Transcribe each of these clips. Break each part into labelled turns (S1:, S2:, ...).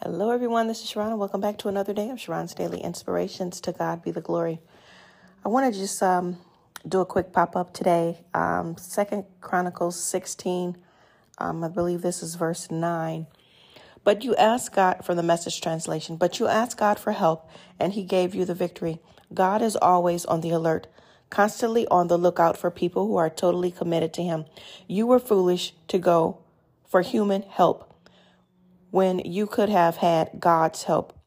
S1: Hello, everyone. This is Sharron. Welcome back to another day of Sharron's Daily Inspirations. To God be the glory. I want to just um, do a quick pop up today. Um, Second Chronicles 16. Um, I believe this is verse 9. But you asked God for the message translation, but you asked God for help, and He gave you the victory. God is always on the alert, constantly on the lookout for people who are totally committed to Him. You were foolish to go for human help when you could have had God's help.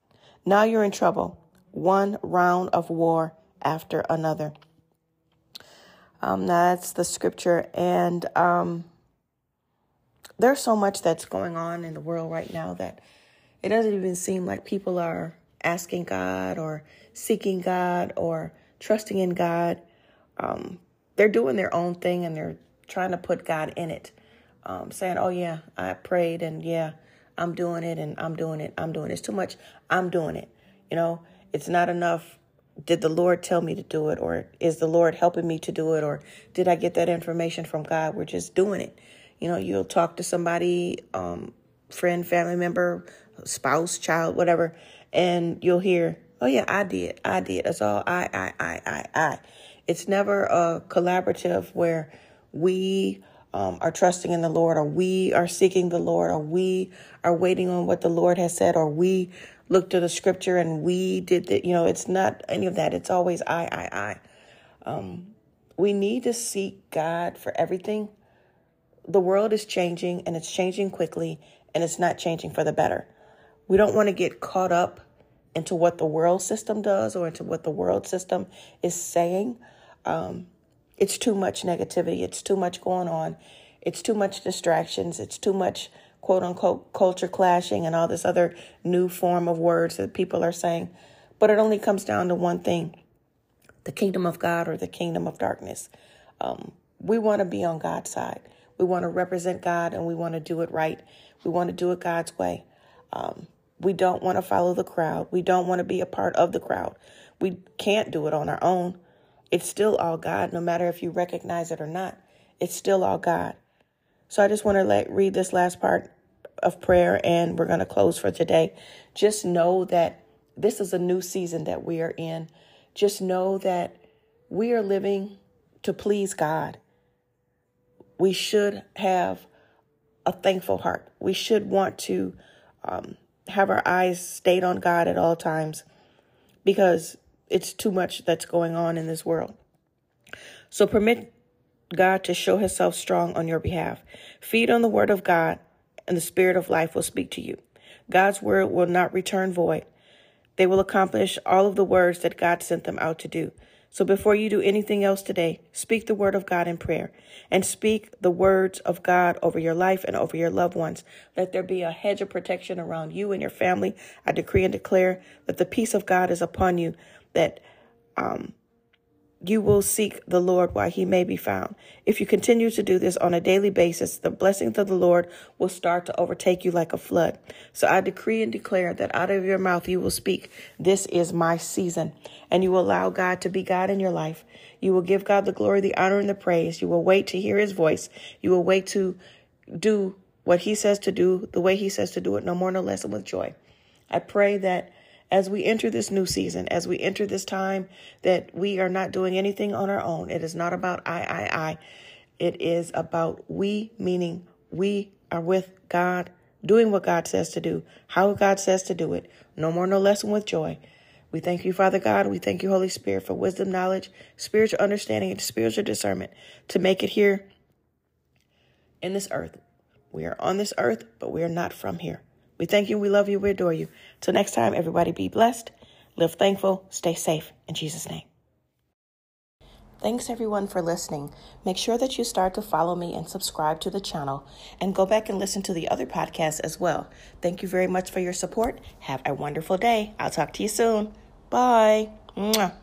S1: Now you're in trouble. One round of war after another. Um, that's the scripture. And um, there's so much that's going on in the world right now that it doesn't even seem like people are asking God or seeking God or trusting in God. Um, they're doing their own thing and they're trying to put God in it, um, saying, "Oh yeah, I prayed and yeah, I'm doing it and I'm doing it. I'm doing it. It's too much. I'm doing it. You know, it's not enough. Did the Lord tell me to do it? Or is the Lord helping me to do it? Or did I get that information from God? We're just doing it. You know, you'll talk to somebody, um, friend, family member, spouse, child, whatever, and you'll hear, oh, yeah, I did. I did. That's all. I, I, I, I, I. It's never a collaborative where we um, are trusting in the Lord, or we are seeking the Lord, or we are waiting on what the Lord has said, or we look to the scripture and we did that. You know, it's not any of that. It's always I, I, I. Um, we need to seek God for everything. The world is changing and it's changing quickly and it's not changing for the better. We don't want to get caught up into what the world system does or into what the world system is saying. Um, it's too much negativity. It's too much going on. It's too much distractions. It's too much quote unquote culture clashing and all this other new form of words that people are saying. But it only comes down to one thing the kingdom of God or the kingdom of darkness. Um, we want to be on God's side. We want to represent God and we want to do it right. We want to do it God's way. Um, we don't want to follow the crowd. We don't want to be a part of the crowd. We can't do it on our own. It's still all God, no matter if you recognize it or not. It's still all God. So I just want to let read this last part of prayer and we're going to close for today. Just know that this is a new season that we are in. Just know that we are living to please God. We should have a thankful heart. We should want to um, have our eyes stayed on God at all times because it's too much that's going on in this world. So permit God to show himself strong on your behalf. Feed on the word of God, and the spirit of life will speak to you. God's word will not return void. They will accomplish all of the words that God sent them out to do. So before you do anything else today, speak the word of God in prayer and speak the words of God over your life and over your loved ones. Let there be a hedge of protection around you and your family. I decree and declare that the peace of God is upon you, that um, you will seek the Lord while he may be found. If you continue to do this on a daily basis, the blessings of the Lord will start to overtake you like a flood. So I decree and declare that out of your mouth you will speak, This is my season. And you will allow God to be God in your life. You will give God the glory, the honor, and the praise. You will wait to hear his voice. You will wait to do what he says to do, the way he says to do it, no more, no less, and with joy. I pray that as we enter this new season, as we enter this time, that we are not doing anything on our own. It is not about I, I, I. It is about we, meaning we are with God, doing what God says to do, how God says to do it. No more, no less, and with joy. We thank you, Father God. We thank you, Holy Spirit, for wisdom, knowledge, spiritual understanding, and spiritual discernment to make it here in this earth. We are on this earth, but we are not from here. We thank you, we love you, we adore you. Till next time, everybody be blessed, live thankful, stay safe. In Jesus' name. Thanks everyone for listening. Make sure that you start to follow me and subscribe to the channel and go back and listen to the other podcasts as well. Thank you very much for your support. Have a wonderful day. I'll talk to you soon. Bye. Mwah.